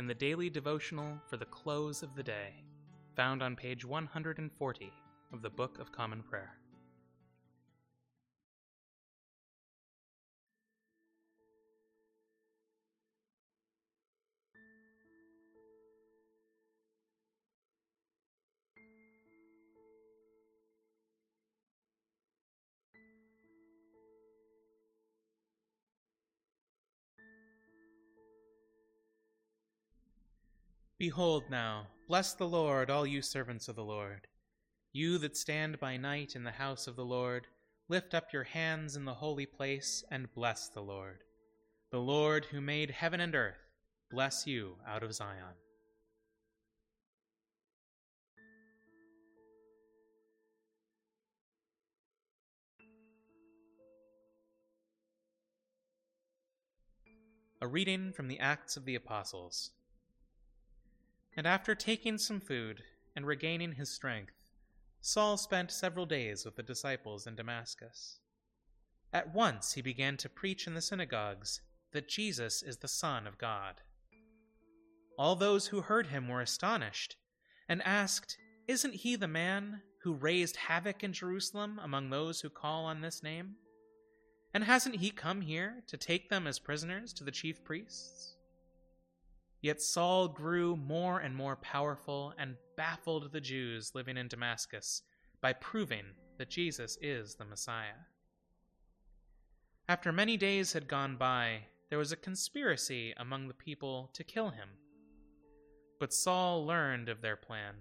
in the daily devotional for the close of the day, found on page 140 of the Book of Common Prayer. Behold now, bless the Lord, all you servants of the Lord. You that stand by night in the house of the Lord, lift up your hands in the holy place and bless the Lord. The Lord who made heaven and earth, bless you out of Zion. A reading from the Acts of the Apostles. And after taking some food and regaining his strength, Saul spent several days with the disciples in Damascus. At once he began to preach in the synagogues that Jesus is the Son of God. All those who heard him were astonished and asked, Isn't he the man who raised havoc in Jerusalem among those who call on this name? And hasn't he come here to take them as prisoners to the chief priests? Yet Saul grew more and more powerful and baffled the Jews living in Damascus by proving that Jesus is the Messiah. After many days had gone by, there was a conspiracy among the people to kill him. But Saul learned of their plan.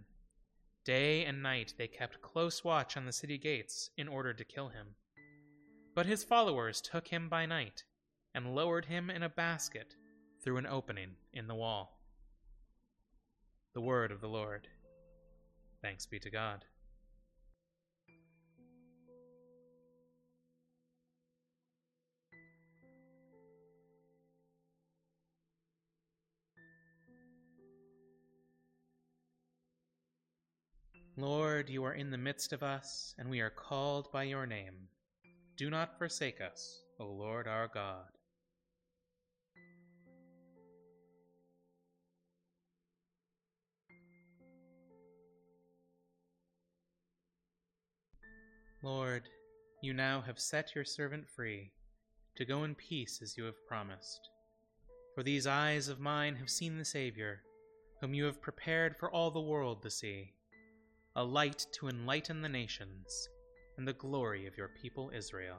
Day and night they kept close watch on the city gates in order to kill him. But his followers took him by night and lowered him in a basket through an opening in the wall. The word of the Lord. Thanks be to God. Lord, you are in the midst of us, and we are called by your name. Do not forsake us, O Lord our God. Lord, you now have set your servant free to go in peace as you have promised. For these eyes of mine have seen the Saviour, whom you have prepared for all the world to see, a light to enlighten the nations, and the glory of your people Israel.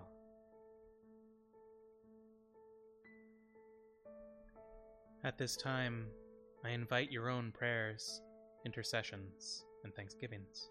At this time, I invite your own prayers, intercessions, and thanksgivings.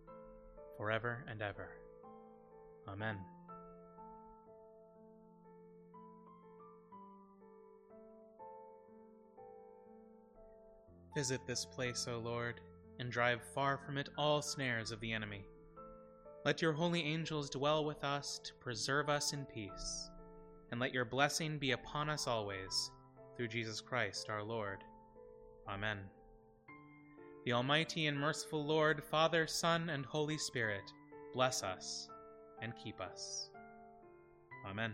forever and ever. Amen. Visit this place, O Lord, and drive far from it all snares of the enemy. Let your holy angels dwell with us to preserve us in peace, and let your blessing be upon us always, through Jesus Christ our Lord. Amen. The Almighty and merciful Lord, Father, Son, and Holy Spirit, bless us and keep us. Amen.